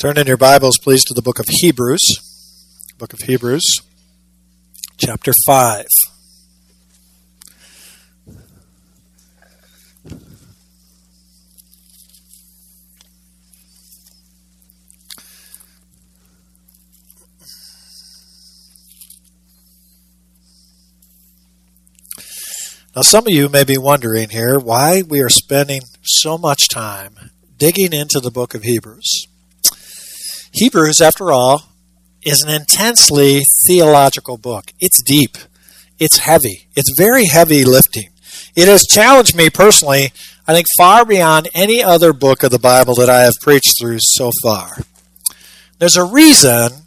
Turn in your Bibles, please, to the book of Hebrews. Book of Hebrews, chapter 5. Now, some of you may be wondering here why we are spending so much time digging into the book of Hebrews. Hebrews, after all, is an intensely theological book. It's deep, it's heavy, it's very heavy lifting. It has challenged me personally, I think, far beyond any other book of the Bible that I have preached through so far. There's a reason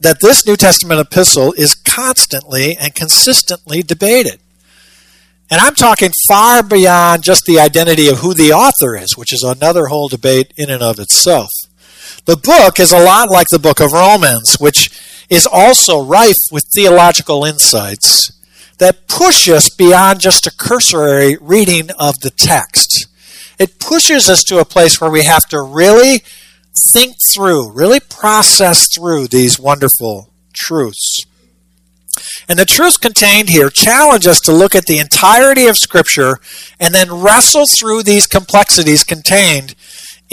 that this New Testament epistle is constantly and consistently debated. And I'm talking far beyond just the identity of who the author is, which is another whole debate in and of itself. The book is a lot like the book of Romans, which is also rife with theological insights that push us beyond just a cursory reading of the text. It pushes us to a place where we have to really think through, really process through these wonderful truths. And the truths contained here challenge us to look at the entirety of Scripture and then wrestle through these complexities contained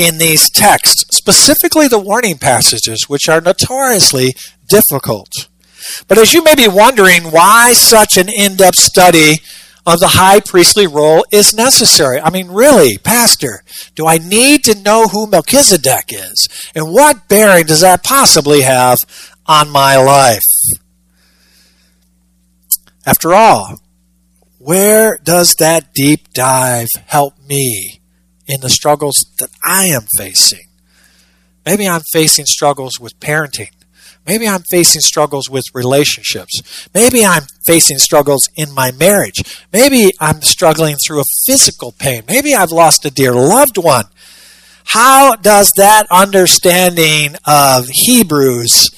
in these texts, specifically the warning passages, which are notoriously difficult. But as you may be wondering why such an in depth study of the high priestly role is necessary. I mean, really, Pastor, do I need to know who Melchizedek is? And what bearing does that possibly have on my life? After all, where does that deep dive help me in the struggles that I am facing? Maybe I'm facing struggles with parenting. Maybe I'm facing struggles with relationships. Maybe I'm facing struggles in my marriage. Maybe I'm struggling through a physical pain. Maybe I've lost a dear loved one. How does that understanding of Hebrews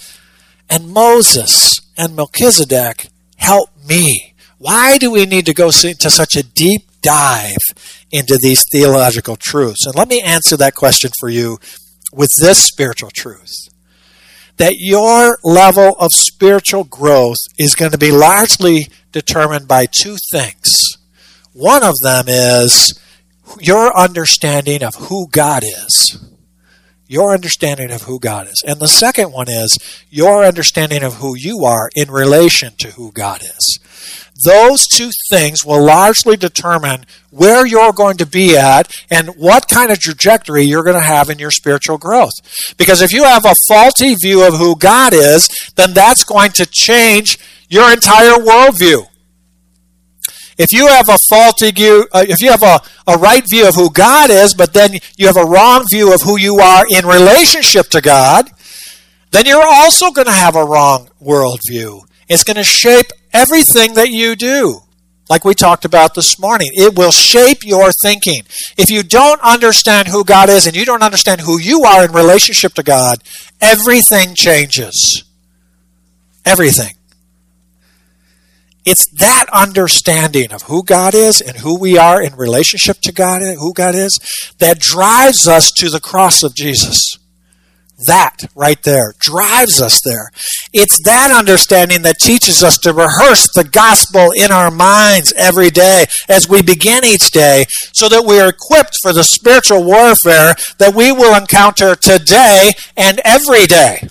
and Moses and Melchizedek help me? Why do we need to go into such a deep dive into these theological truths? And let me answer that question for you with this spiritual truth that your level of spiritual growth is going to be largely determined by two things. One of them is your understanding of who God is. Your understanding of who God is. And the second one is your understanding of who you are in relation to who God is. Those two things will largely determine where you're going to be at and what kind of trajectory you're going to have in your spiritual growth. Because if you have a faulty view of who God is, then that's going to change your entire worldview. If you have a faulty view, uh, if you have a, a right view of who God is, but then you have a wrong view of who you are in relationship to God, then you're also going to have a wrong worldview. It's going to shape everything that you do. Like we talked about this morning, it will shape your thinking. If you don't understand who God is and you don't understand who you are in relationship to God, everything changes. Everything. It's that understanding of who God is and who we are in relationship to God, who God is, that drives us to the cross of Jesus. That right there drives us there. It's that understanding that teaches us to rehearse the gospel in our minds every day as we begin each day so that we are equipped for the spiritual warfare that we will encounter today and every day.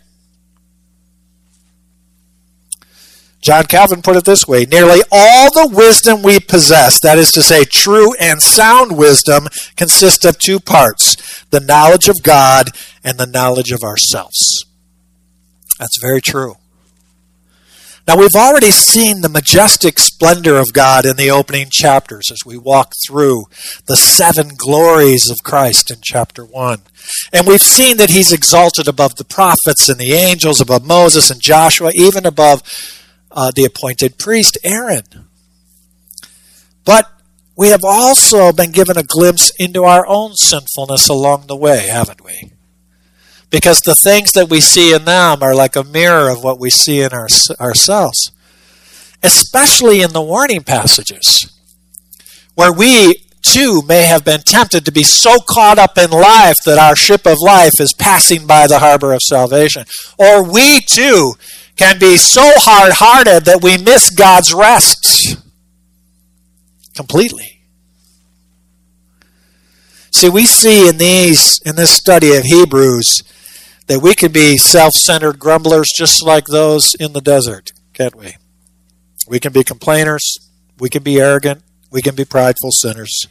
John Calvin put it this way Nearly all the wisdom we possess, that is to say, true and sound wisdom, consists of two parts the knowledge of God and the knowledge of ourselves. That's very true. Now, we've already seen the majestic splendor of God in the opening chapters as we walk through the seven glories of Christ in chapter 1. And we've seen that He's exalted above the prophets and the angels, above Moses and Joshua, even above uh, the appointed priest, Aaron. But we have also been given a glimpse into our own sinfulness along the way, haven't we? Because the things that we see in them are like a mirror of what we see in our, ourselves, especially in the warning passages, where we too may have been tempted to be so caught up in life that our ship of life is passing by the harbor of salvation. Or we too can be so hard hearted that we miss God's rest completely. See, we see in these in this study of Hebrews that we can be self-centered grumblers just like those in the desert, can't we? We can be complainers, we can be arrogant, we can be prideful sinners.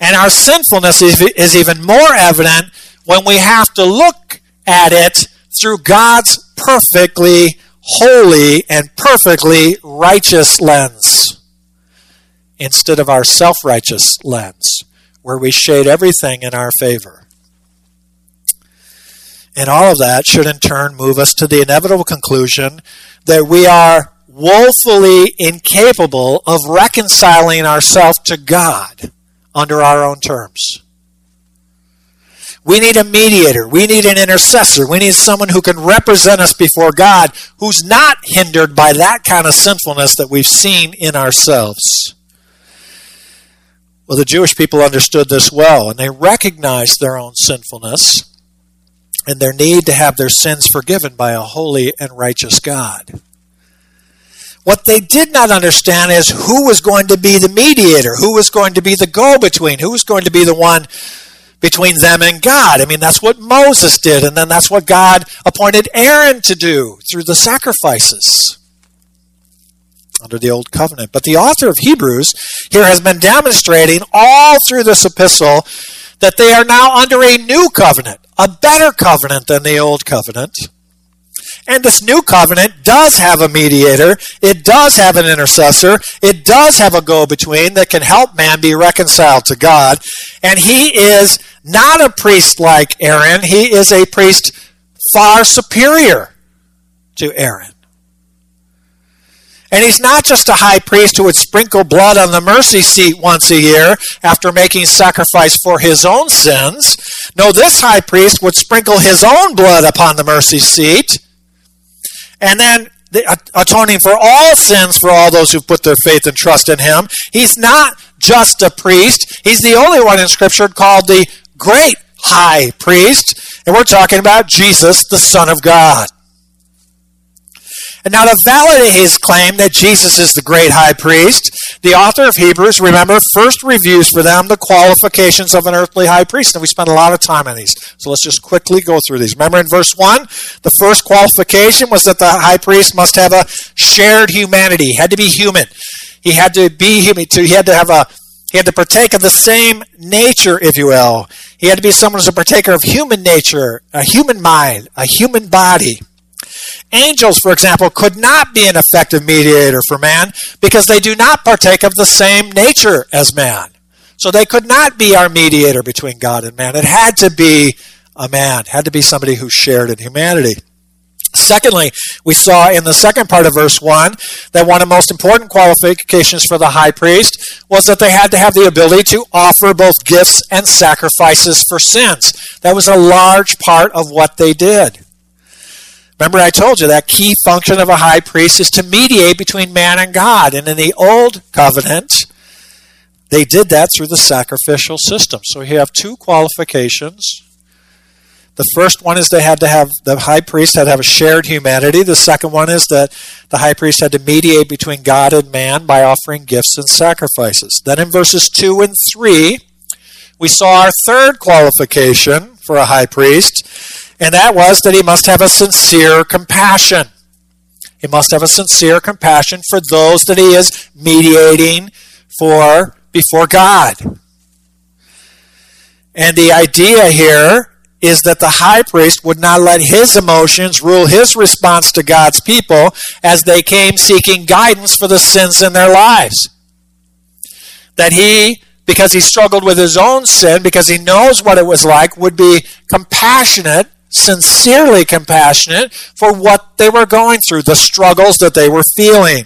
And our sinfulness is even more evident when we have to look at it through God's perfectly holy and perfectly righteous lens instead of our self righteous lens, where we shade everything in our favor. And all of that should in turn move us to the inevitable conclusion that we are woefully incapable of reconciling ourselves to God under our own terms. We need a mediator. We need an intercessor. We need someone who can represent us before God who's not hindered by that kind of sinfulness that we've seen in ourselves. Well, the Jewish people understood this well, and they recognized their own sinfulness and their need to have their sins forgiven by a holy and righteous God. What they did not understand is who was going to be the mediator, who was going to be the go between, who was going to be the one between them and God. I mean, that's what Moses did, and then that's what God appointed Aaron to do through the sacrifices under the Old Covenant. But the author of Hebrews here has been demonstrating all through this epistle that they are now under a new covenant, a better covenant than the Old Covenant. And this new covenant does have a mediator. It does have an intercessor. It does have a go between that can help man be reconciled to God. And he is not a priest like Aaron. He is a priest far superior to Aaron. And he's not just a high priest who would sprinkle blood on the mercy seat once a year after making sacrifice for his own sins. No, this high priest would sprinkle his own blood upon the mercy seat and then the, atoning for all sins for all those who put their faith and trust in him. He's not just a priest. He's the only one in Scripture called the great high priest. And we're talking about Jesus, the Son of God. And now to validate his claim that Jesus is the great high priest, the author of Hebrews, remember, first reviews for them the qualifications of an earthly high priest. And we spent a lot of time on these. So let's just quickly go through these. Remember in verse 1, the first qualification was that the high priest must have a shared humanity. He had to be human. He had to be human. He had to have a he had to partake of the same nature, if you will. He had to be someone who's a partaker of human nature, a human mind, a human body. Angels, for example, could not be an effective mediator for man because they do not partake of the same nature as man. So they could not be our mediator between God and man. It had to be a man, it had to be somebody who shared in humanity. Secondly, we saw in the second part of verse 1 that one of the most important qualifications for the high priest was that they had to have the ability to offer both gifts and sacrifices for sins. That was a large part of what they did. Remember, I told you that key function of a high priest is to mediate between man and God. And in the Old Covenant, they did that through the sacrificial system. So you have two qualifications. The first one is they had to have, the high priest had to have a shared humanity. The second one is that the high priest had to mediate between God and man by offering gifts and sacrifices. Then in verses 2 and 3, we saw our third qualification for a high priest and that was that he must have a sincere compassion. He must have a sincere compassion for those that he is mediating for before God. And the idea here is that the high priest would not let his emotions rule his response to God's people as they came seeking guidance for the sins in their lives. That he, because he struggled with his own sin, because he knows what it was like, would be compassionate sincerely compassionate for what they were going through, the struggles that they were feeling.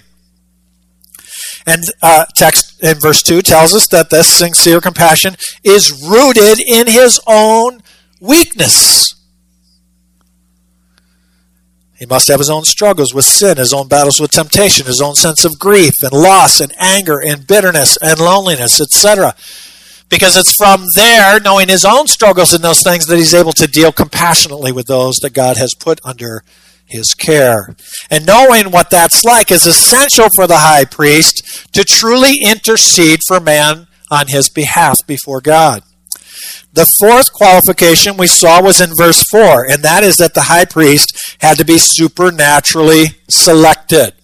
And uh, text in verse 2 tells us that this sincere compassion is rooted in his own weakness. He must have his own struggles with sin, his own battles with temptation, his own sense of grief and loss and anger and bitterness and loneliness, etc. Because it's from there, knowing his own struggles in those things, that he's able to deal compassionately with those that God has put under his care. And knowing what that's like is essential for the high priest to truly intercede for man on his behalf before God. The fourth qualification we saw was in verse 4, and that is that the high priest had to be supernaturally selected.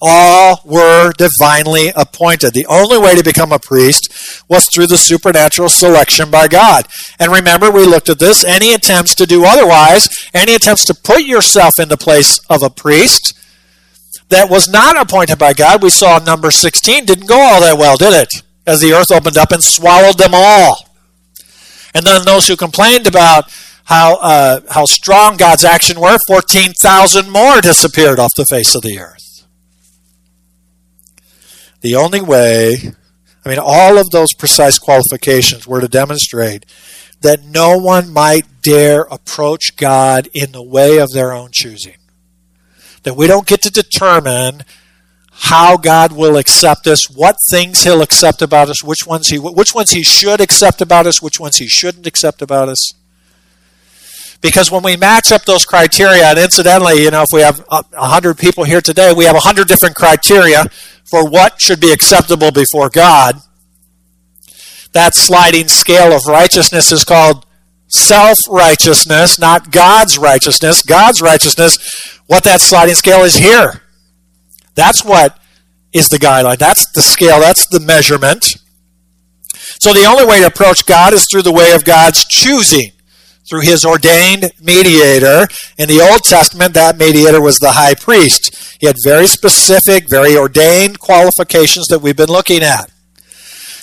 All were divinely appointed. The only way to become a priest was through the supernatural selection by God. And remember, we looked at this. Any attempts to do otherwise, any attempts to put yourself in the place of a priest that was not appointed by God, we saw number 16, didn't go all that well, did it? As the earth opened up and swallowed them all. And then those who complained about how, uh, how strong God's action were, 14,000 more disappeared off the face of the earth. The only way, I mean, all of those precise qualifications were to demonstrate that no one might dare approach God in the way of their own choosing. That we don't get to determine how God will accept us, what things He'll accept about us, which ones He which ones He should accept about us, which ones He shouldn't accept about us. Because when we match up those criteria, and incidentally, you know, if we have hundred people here today, we have hundred different criteria for what should be acceptable before God. That sliding scale of righteousness is called self righteousness, not God's righteousness. God's righteousness, what that sliding scale is here. That's what is the guideline. That's the scale. That's the measurement. So the only way to approach God is through the way of God's choosing, through his ordained mediator. In the Old Testament, that mediator was the high priest. He had very specific, very ordained qualifications that we've been looking at.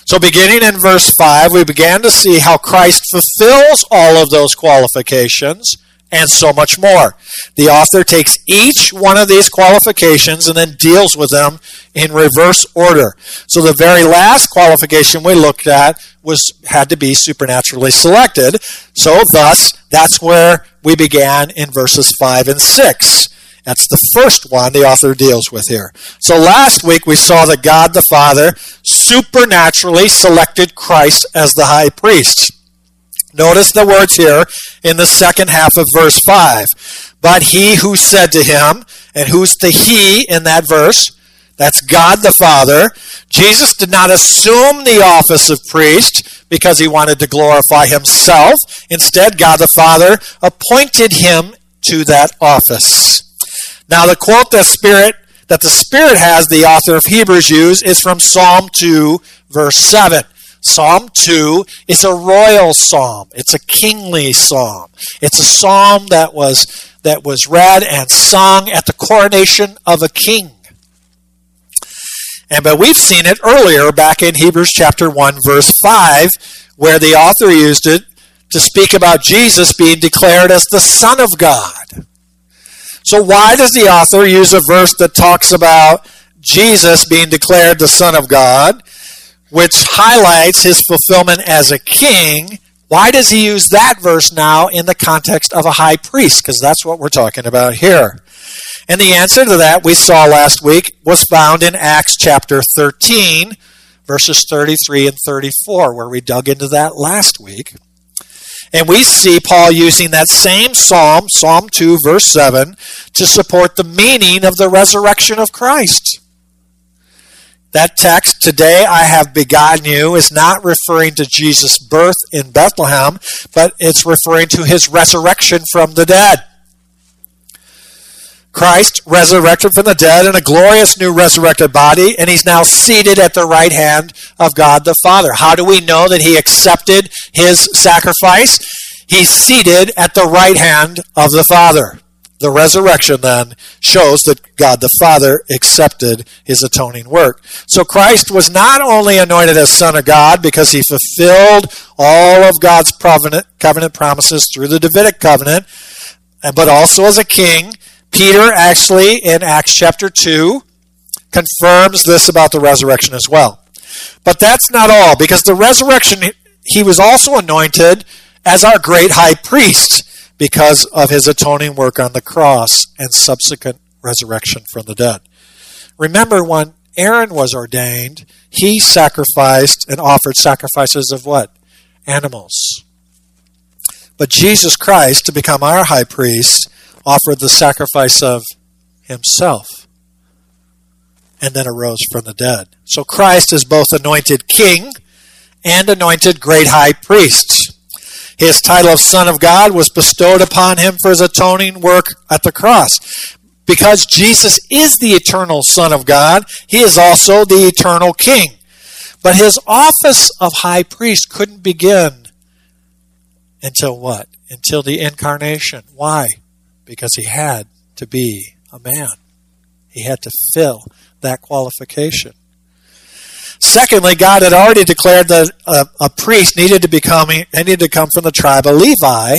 So, beginning in verse 5, we began to see how Christ fulfills all of those qualifications and so much more. The author takes each one of these qualifications and then deals with them in reverse order. So the very last qualification we looked at was had to be supernaturally selected. So thus that's where we began in verses 5 and 6. That's the first one the author deals with here. So last week we saw that God the Father supernaturally selected Christ as the high priest. Notice the words here in the second half of verse 5. But he who said to him, and who's the he in that verse? That's God the Father. Jesus did not assume the office of priest because he wanted to glorify himself. Instead, God the Father appointed him to that office. Now, the quote that Spirit that the Spirit has, the author of Hebrews use, is from Psalm 2, verse 7. Psalm 2 is a royal psalm. It's a kingly psalm. It's a psalm that was that was read and sung at the coronation of a king. And but we've seen it earlier back in Hebrews chapter 1 verse 5 where the author used it to speak about Jesus being declared as the son of God. So why does the author use a verse that talks about Jesus being declared the son of God? Which highlights his fulfillment as a king. Why does he use that verse now in the context of a high priest? Because that's what we're talking about here. And the answer to that we saw last week was found in Acts chapter 13, verses 33 and 34, where we dug into that last week. And we see Paul using that same psalm, Psalm 2, verse 7, to support the meaning of the resurrection of Christ. That text, today I have begotten you, is not referring to Jesus' birth in Bethlehem, but it's referring to his resurrection from the dead. Christ resurrected from the dead in a glorious new resurrected body, and he's now seated at the right hand of God the Father. How do we know that he accepted his sacrifice? He's seated at the right hand of the Father. The resurrection then shows that God the Father accepted his atoning work. So Christ was not only anointed as Son of God because he fulfilled all of God's covenant, promises through the Davidic covenant, but also as a king. Peter actually in Acts chapter 2 confirms this about the resurrection as well. But that's not all because the resurrection he was also anointed as our great high priest because of his atoning work on the cross and subsequent resurrection from the dead. Remember when Aaron was ordained, he sacrificed and offered sacrifices of what? Animals. But Jesus Christ, to become our high priest, offered the sacrifice of himself and then arose from the dead. So Christ is both anointed king and anointed great high priest. His title of Son of God was bestowed upon him for his atoning work at the cross. Because Jesus is the eternal Son of God, he is also the eternal King. But his office of high priest couldn't begin until what? Until the incarnation. Why? Because he had to be a man. He had to fill that qualification. Secondly, God had already declared that a, a priest needed to become needed to come from the tribe of Levi,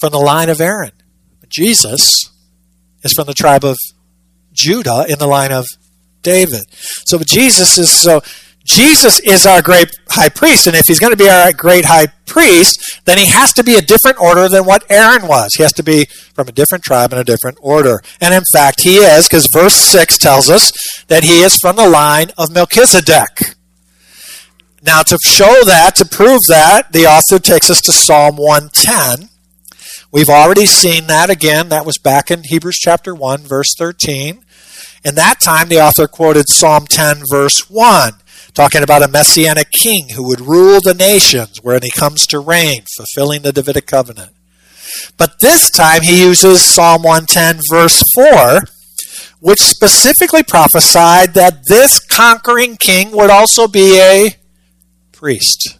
from the line of Aaron. Jesus is from the tribe of Judah in the line of David. So Jesus is so Jesus is our great high priest, and if he's going to be our great high priest, then he has to be a different order than what Aaron was. He has to be from a different tribe and a different order. And in fact, he is, because verse 6 tells us that he is from the line of Melchizedek. Now, to show that, to prove that, the author takes us to Psalm 110. We've already seen that again. That was back in Hebrews chapter 1, verse 13. And that time, the author quoted Psalm 10, verse 1 talking about a messianic king who would rule the nations when he comes to reign, fulfilling the Davidic covenant. But this time he uses Psalm 110, verse 4, which specifically prophesied that this conquering king would also be a priest.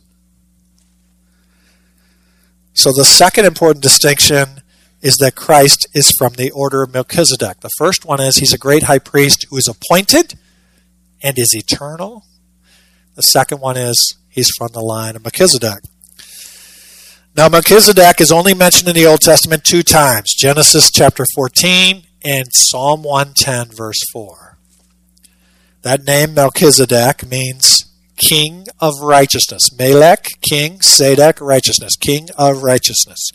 So the second important distinction is that Christ is from the order of Melchizedek. The first one is he's a great high priest who is appointed and is eternal. The second one is he's from the line of Melchizedek. Now, Melchizedek is only mentioned in the Old Testament two times Genesis chapter 14 and Psalm 110, verse 4. That name, Melchizedek, means king of righteousness. Melech, king, Sadek, righteousness, king of righteousness.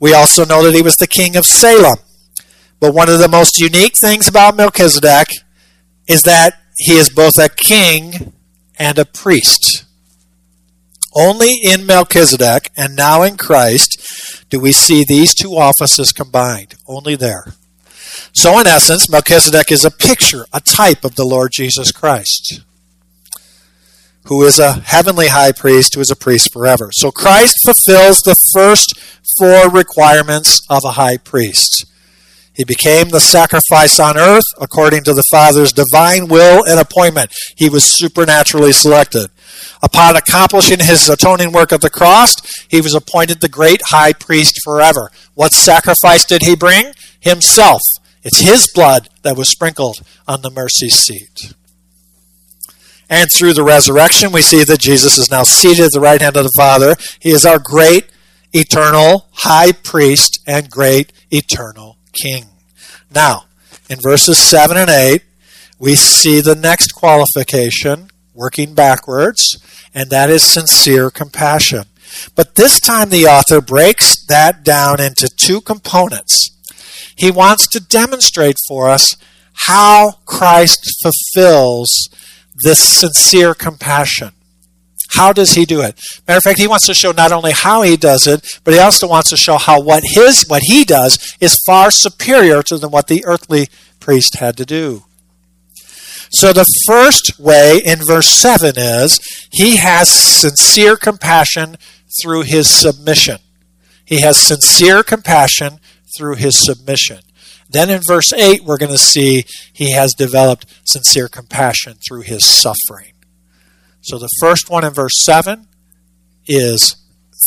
We also know that he was the king of Salem. But one of the most unique things about Melchizedek is that he is both a king and a priest. Only in Melchizedek and now in Christ do we see these two offices combined. Only there. So, in essence, Melchizedek is a picture, a type of the Lord Jesus Christ, who is a heavenly high priest who is a priest forever. So, Christ fulfills the first four requirements of a high priest. He became the sacrifice on earth according to the Father's divine will and appointment. He was supernaturally selected. Upon accomplishing his atoning work at the cross, he was appointed the great high priest forever. What sacrifice did he bring? Himself. It's his blood that was sprinkled on the mercy seat. And through the resurrection, we see that Jesus is now seated at the right hand of the Father. He is our great, eternal high priest and great, eternal king. Now, in verses 7 and 8, we see the next qualification, working backwards, and that is sincere compassion. But this time the author breaks that down into two components. He wants to demonstrate for us how Christ fulfills this sincere compassion. How does he do it? Matter of fact, he wants to show not only how he does it, but he also wants to show how what his what he does is far superior to than what the earthly priest had to do. So the first way in verse 7 is he has sincere compassion through his submission. He has sincere compassion through his submission. Then in verse 8, we're going to see he has developed sincere compassion through his suffering. So the first one in verse 7 is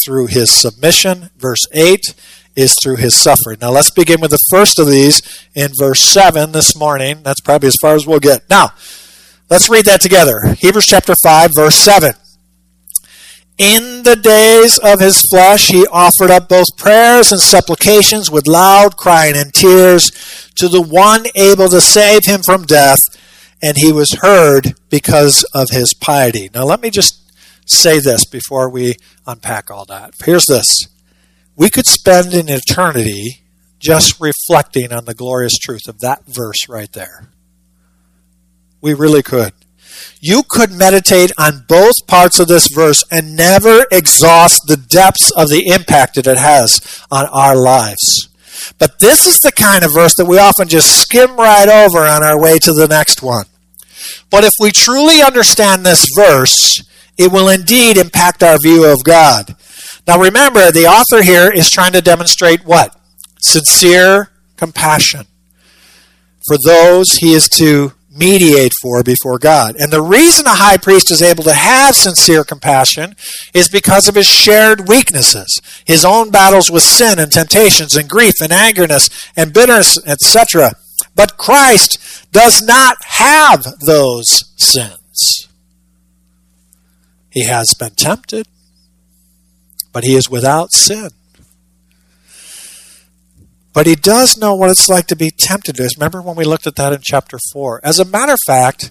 through his submission. Verse 8 is through his suffering. Now let's begin with the first of these in verse 7 this morning. That's probably as far as we'll get. Now, let's read that together. Hebrews chapter 5, verse 7. In the days of his flesh, he offered up both prayers and supplications with loud crying and tears to the one able to save him from death and he was heard because of his piety. Now, let me just say this before we unpack all that. Here's this we could spend an eternity just reflecting on the glorious truth of that verse right there. We really could. You could meditate on both parts of this verse and never exhaust the depths of the impact that it has on our lives. But this is the kind of verse that we often just skim right over on our way to the next one. But if we truly understand this verse, it will indeed impact our view of God. Now remember, the author here is trying to demonstrate what? Sincere compassion for those he is to mediate for before God. And the reason a high priest is able to have sincere compassion is because of his shared weaknesses, his own battles with sin and temptations and grief and angerness and bitterness, etc. But Christ does not have those sins. He has been tempted, but he is without sin. But he does know what it's like to be tempted. Remember when we looked at that in chapter 4? As a matter of fact,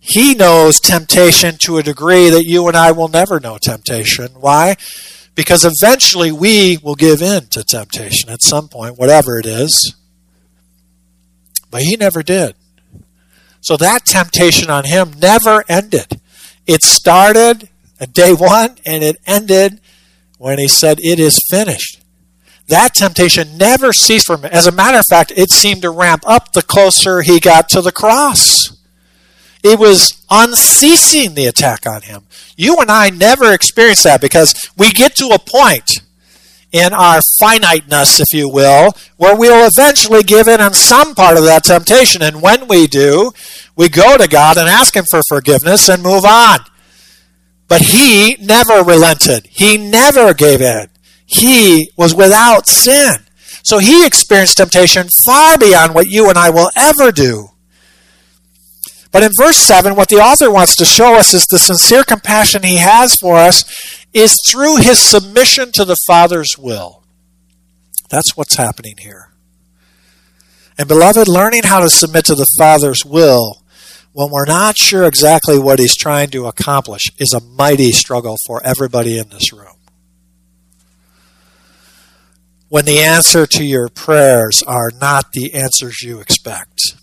he knows temptation to a degree that you and I will never know temptation. Why? Because eventually we will give in to temptation at some point, whatever it is. But he never did. So that temptation on him never ended. It started at day one and it ended when he said, It is finished that temptation never ceased from him. As a matter of fact, it seemed to ramp up the closer he got to the cross. It was unceasing, the attack on him. You and I never experience that because we get to a point in our finiteness, if you will, where we'll eventually give in on some part of that temptation. And when we do, we go to God and ask Him for forgiveness and move on. But He never relented, He never gave in he was without sin. So he experienced temptation far beyond what you and I will ever do. But in verse 7, what the author wants to show us is the sincere compassion he has for us is through his submission to the Father's will. That's what's happening here. And beloved, learning how to submit to the Father's will when we're not sure exactly what he's trying to accomplish is a mighty struggle for everybody in this room when the answer to your prayers are not the answers you expect.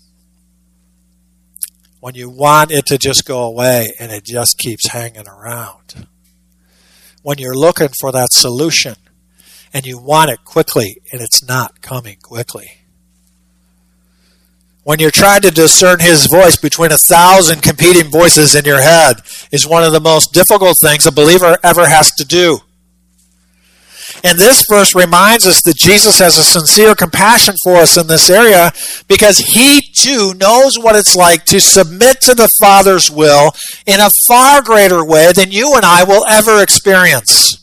When you want it to just go away and it just keeps hanging around. When you're looking for that solution and you want it quickly and it's not coming quickly. When you're trying to discern his voice between a thousand competing voices in your head is one of the most difficult things a believer ever has to do. And this verse reminds us that Jesus has a sincere compassion for us in this area because he too knows what it's like to submit to the Father's will in a far greater way than you and I will ever experience.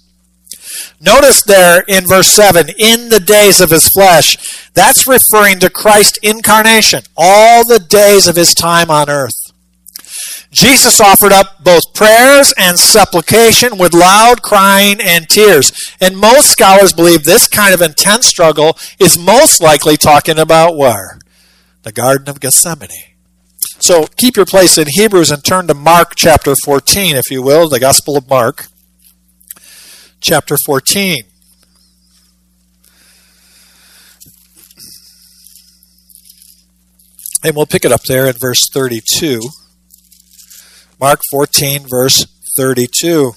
Notice there in verse 7, in the days of his flesh, that's referring to Christ's incarnation, all the days of his time on earth. Jesus offered up both prayers and supplication with loud crying and tears. And most scholars believe this kind of intense struggle is most likely talking about where? The Garden of Gethsemane. So keep your place in Hebrews and turn to Mark chapter 14, if you will, the Gospel of Mark, chapter 14. And we'll pick it up there in verse 32. Mark 14, verse 32.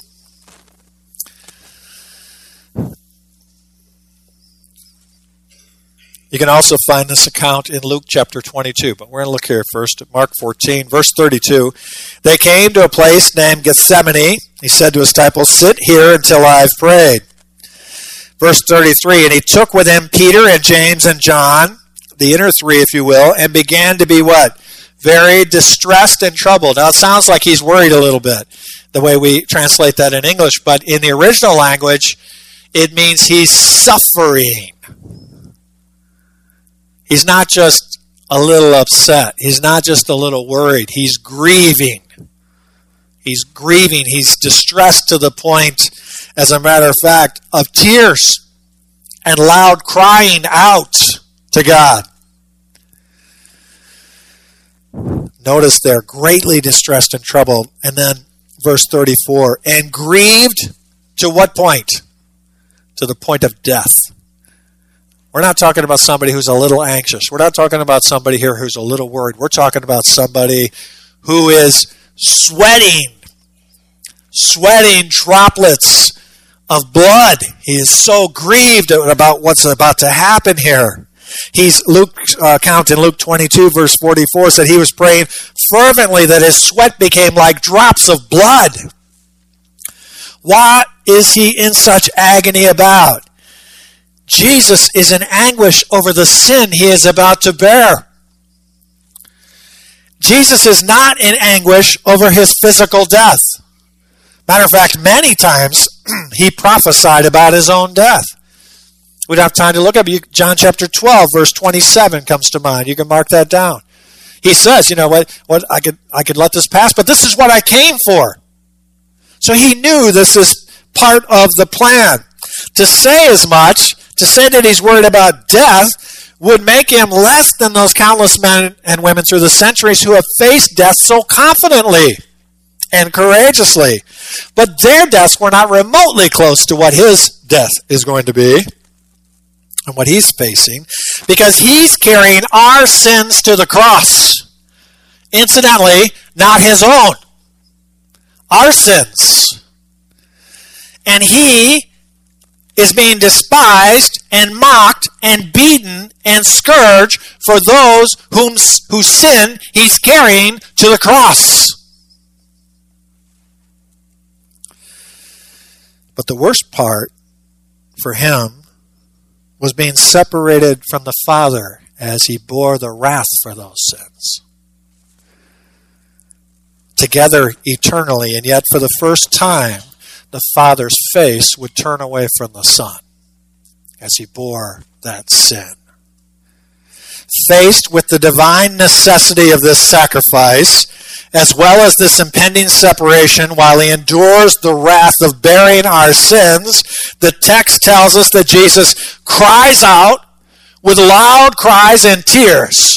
You can also find this account in Luke chapter 22, but we're going to look here first at Mark 14, verse 32. They came to a place named Gethsemane. He said to his disciples, Sit here until I've prayed. Verse 33 And he took with him Peter and James and John, the inner three, if you will, and began to be what? Very distressed and troubled. Now, it sounds like he's worried a little bit, the way we translate that in English, but in the original language, it means he's suffering. He's not just a little upset, he's not just a little worried, he's grieving. He's grieving, he's distressed to the point, as a matter of fact, of tears and loud crying out to God. Notice they're greatly distressed and troubled. And then verse 34 and grieved to what point? To the point of death. We're not talking about somebody who's a little anxious. We're not talking about somebody here who's a little worried. We're talking about somebody who is sweating, sweating droplets of blood. He is so grieved about what's about to happen here. He's Luke uh, account in Luke 22 verse 44 said he was praying fervently that his sweat became like drops of blood. What is he in such agony about? Jesus is in anguish over the sin he is about to bear. Jesus is not in anguish over his physical death. Matter of fact, many times he prophesied about his own death. We don't have time to look up. John chapter 12, verse 27 comes to mind. You can mark that down. He says, you know what, what I could I could let this pass, but this is what I came for. So he knew this is part of the plan. To say as much to say that he's worried about death would make him less than those countless men and women through the centuries who have faced death so confidently and courageously. But their deaths were not remotely close to what his death is going to be and what he's facing because he's carrying our sins to the cross. Incidentally, not his own, our sins. And he is being despised and mocked and beaten and scourged for those whom, whose sin he's carrying to the cross. But the worst part for him was being separated from the Father as he bore the wrath for those sins. Together eternally, and yet for the first time, the Father's face would turn away from the Son as he bore that sin. Faced with the divine necessity of this sacrifice, as well as this impending separation, while he endures the wrath of bearing our sins, the text tells us that Jesus cries out with loud cries and tears.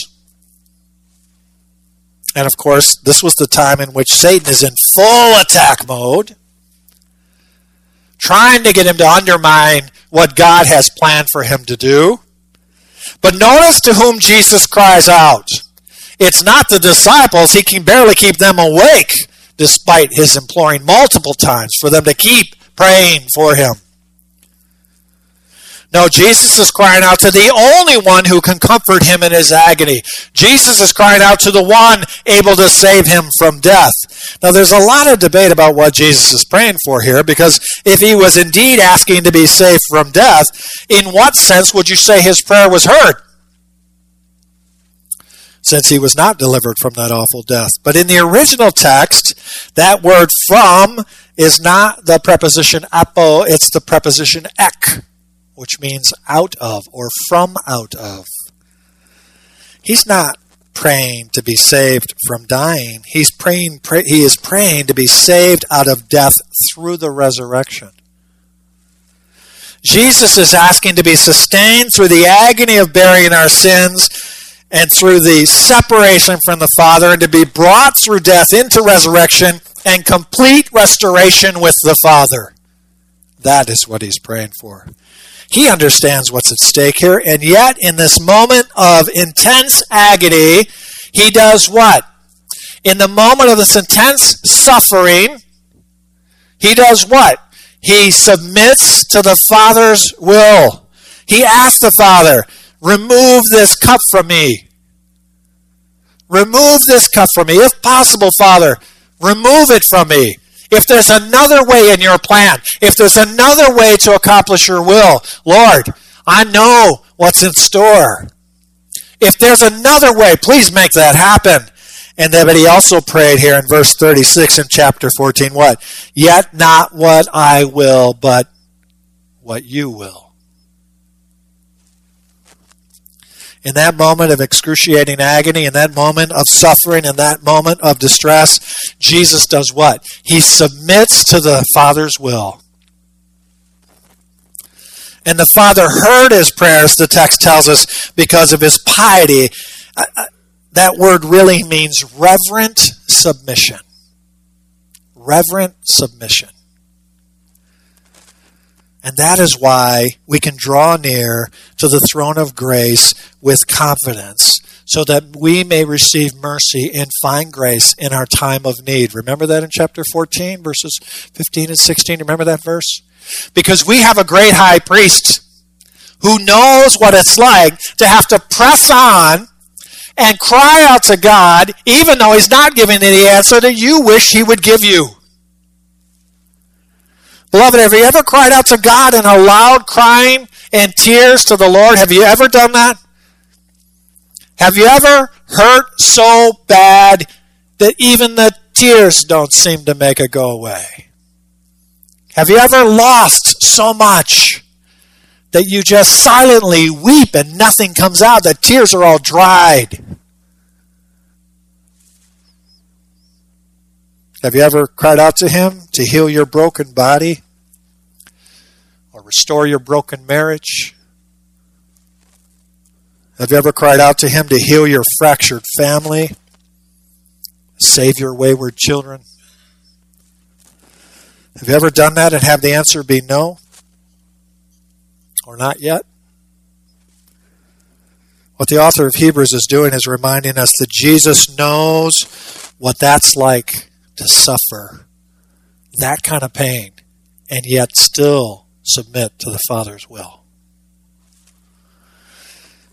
And of course, this was the time in which Satan is in full attack mode trying to get him to undermine what God has planned for him to do. But notice to whom Jesus cries out. It's not the disciples. He can barely keep them awake despite his imploring multiple times for them to keep praying for him. No, Jesus is crying out to the only one who can comfort him in his agony. Jesus is crying out to the one able to save him from death. Now, there's a lot of debate about what Jesus is praying for here because if he was indeed asking to be saved from death, in what sense would you say his prayer was heard? Since he was not delivered from that awful death. But in the original text, that word from is not the preposition apo, it's the preposition ek which means out of or from out of. He's not praying to be saved from dying. He's praying pray, he is praying to be saved out of death through the resurrection. Jesus is asking to be sustained through the agony of bearing our sins and through the separation from the Father and to be brought through death into resurrection and complete restoration with the Father. That is what he's praying for. He understands what's at stake here, and yet in this moment of intense agony, he does what? In the moment of this intense suffering, he does what? He submits to the Father's will. He asks the Father, remove this cup from me. Remove this cup from me. If possible, Father, remove it from me. If there's another way in your plan, if there's another way to accomplish your will, Lord, I know what's in store. If there's another way, please make that happen. And then, but he also prayed here in verse 36 in chapter 14, what? Yet not what I will, but what you will. In that moment of excruciating agony, in that moment of suffering, in that moment of distress, Jesus does what? He submits to the Father's will. And the Father heard his prayers, the text tells us, because of his piety. That word really means reverent submission. Reverent submission. And that is why we can draw near to the throne of grace with confidence so that we may receive mercy and find grace in our time of need. Remember that in chapter 14, verses 15 and 16? Remember that verse? Because we have a great high priest who knows what it's like to have to press on and cry out to God, even though He's not giving you the answer that you wish He would give you. Beloved, have you ever cried out to God in a loud crying and tears to the Lord? Have you ever done that? Have you ever hurt so bad that even the tears don't seem to make it go away? Have you ever lost so much that you just silently weep and nothing comes out? The tears are all dried. Have you ever cried out to Him to heal your broken body or restore your broken marriage? Have you ever cried out to Him to heal your fractured family, save your wayward children? Have you ever done that and have the answer be no? Or not yet? What the author of Hebrews is doing is reminding us that Jesus knows what that's like to suffer that kind of pain and yet still submit to the Father's will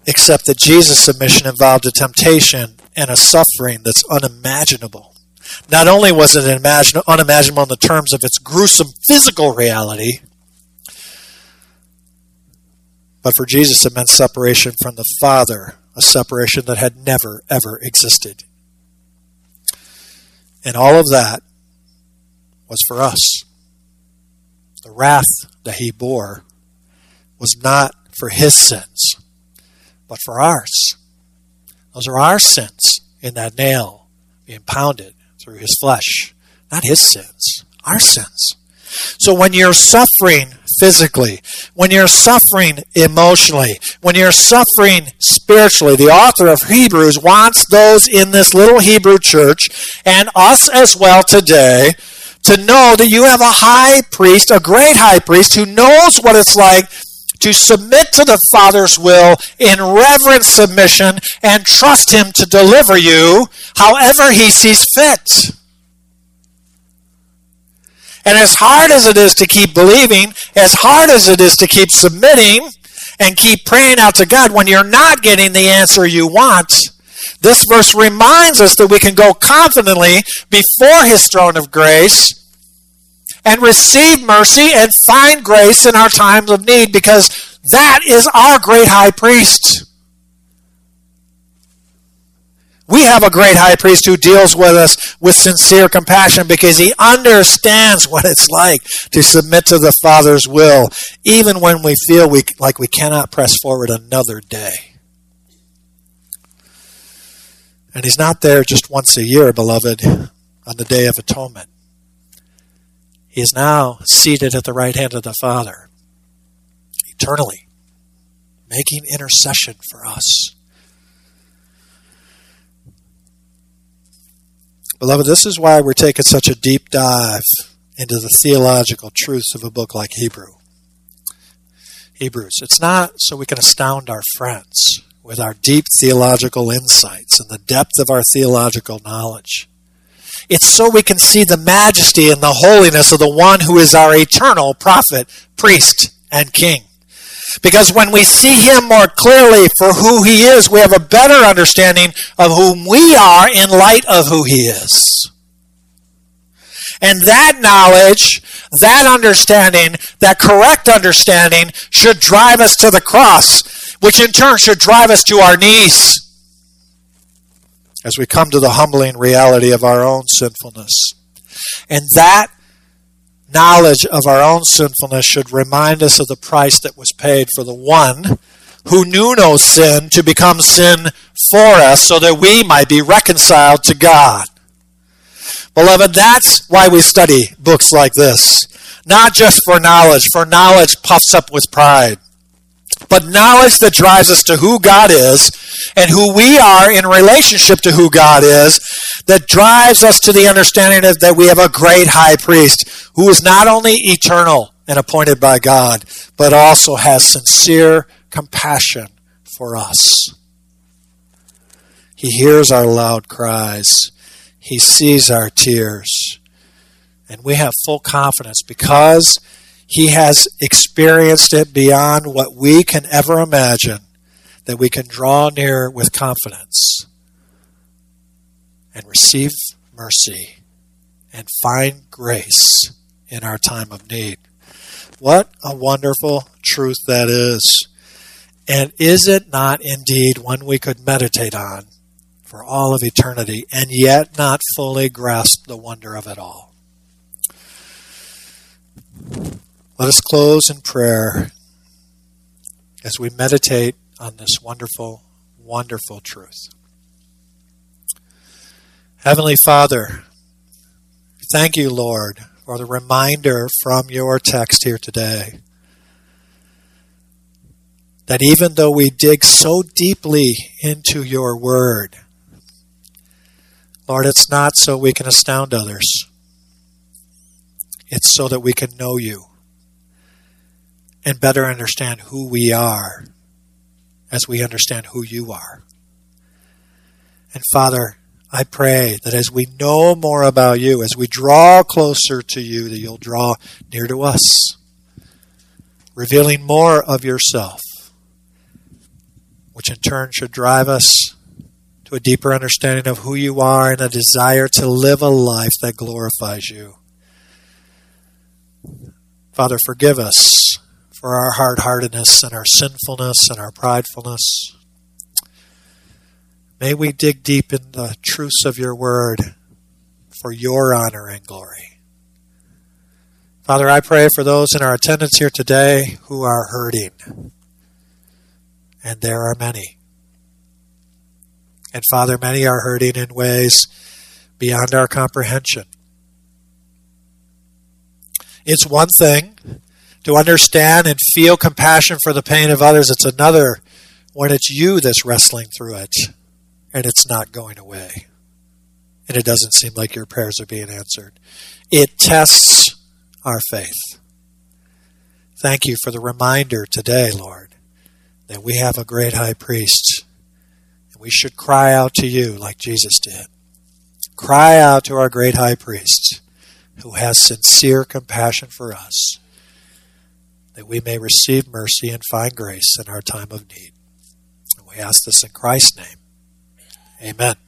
except that Jesus' submission involved a temptation and a suffering that's unimaginable. Not only was it unimaginable in the terms of its gruesome physical reality, but for Jesus it meant separation from the Father, a separation that had never, ever existed. And all of that was for us. The wrath that he bore was not for his sins but for ours. Those are our sins in that nail being pounded through his flesh. Not his sins, our sins. So when you're suffering physically, when you're suffering emotionally, when you're suffering spiritually, the author of Hebrews wants those in this little Hebrew church and us as well today to know that you have a high priest, a great high priest who knows what it's like to submit to the Father's will in reverent submission and trust Him to deliver you however He sees fit. And as hard as it is to keep believing, as hard as it is to keep submitting and keep praying out to God when you're not getting the answer you want, this verse reminds us that we can go confidently before His throne of grace and receive mercy and find grace in our times of need because that is our great high priest. We have a great high priest who deals with us with sincere compassion because he understands what it's like to submit to the Father's will, even when we feel we, like we cannot press forward another day. And he's not there just once a year, beloved, on the Day of Atonement. He is now seated at the right hand of the Father, eternally, making intercession for us. Beloved, this is why we're taking such a deep dive into the theological truths of a book like Hebrew. Hebrews. It's not so we can astound our friends with our deep theological insights and the depth of our theological knowledge. It's so we can see the majesty and the holiness of the one who is our eternal prophet, priest, and king. Because when we see him more clearly for who he is, we have a better understanding of whom we are in light of who he is. And that knowledge, that understanding, that correct understanding should drive us to the cross, which in turn should drive us to our knees as we come to the humbling reality of our own sinfulness. And that knowledge of our own sinfulness should remind us of the price that was paid for the one who knew no sin to become sin for us so that we might be reconciled to God. Beloved, that's why we study books like this. Not just for knowledge, for knowledge puffs up with pride but knowledge that drives us to who God is and who we are in relationship to who God is, that drives us to the understanding that we have a great high priest who is not only eternal and appointed by God, but also has sincere compassion for us. He hears our loud cries. He sees our tears. And we have full confidence because He has experienced it beyond what we can ever imagine that we can draw near with confidence and receive mercy and find grace in our time of need. What a wonderful truth that is. And is it not indeed one we could meditate on for all of eternity and yet not fully grasp the wonder of it all? Let us close in prayer as we meditate on this wonderful, wonderful truth. Heavenly Father, thank you, Lord, for the reminder from your text here today that even though we dig so deeply into your word, Lord, it's not so we can astound others. It's so that we can know you and better understand who we are as we understand who you are. And Father, I pray that as we know more about you, as we draw closer to you, that you'll draw near to us, revealing more of yourself, which in turn should drive us to a deeper understanding of who you are and a desire to live a life that glorifies you. Father, forgive us for our hard heartedness and our sinfulness and our pridefulness. May we dig deep in the truths of your word for your honor and glory. Father, I pray for those in our attendance here today who are hurting. And there are many. And Father, many are hurting in ways beyond our comprehension. It's one thing to understand and feel compassion for the pain of others. It's another when it's you that's wrestling through it and it's not going away. And it doesn't seem like your prayers are being answered. It tests our faith. Thank you for the reminder today, Lord, that we have a great high priest. And we should cry out to you like Jesus did. Cry out to our great high priest who has sincere compassion for us, that we may receive mercy and find grace in our time of need. And we ask this in Christ's name. Amen.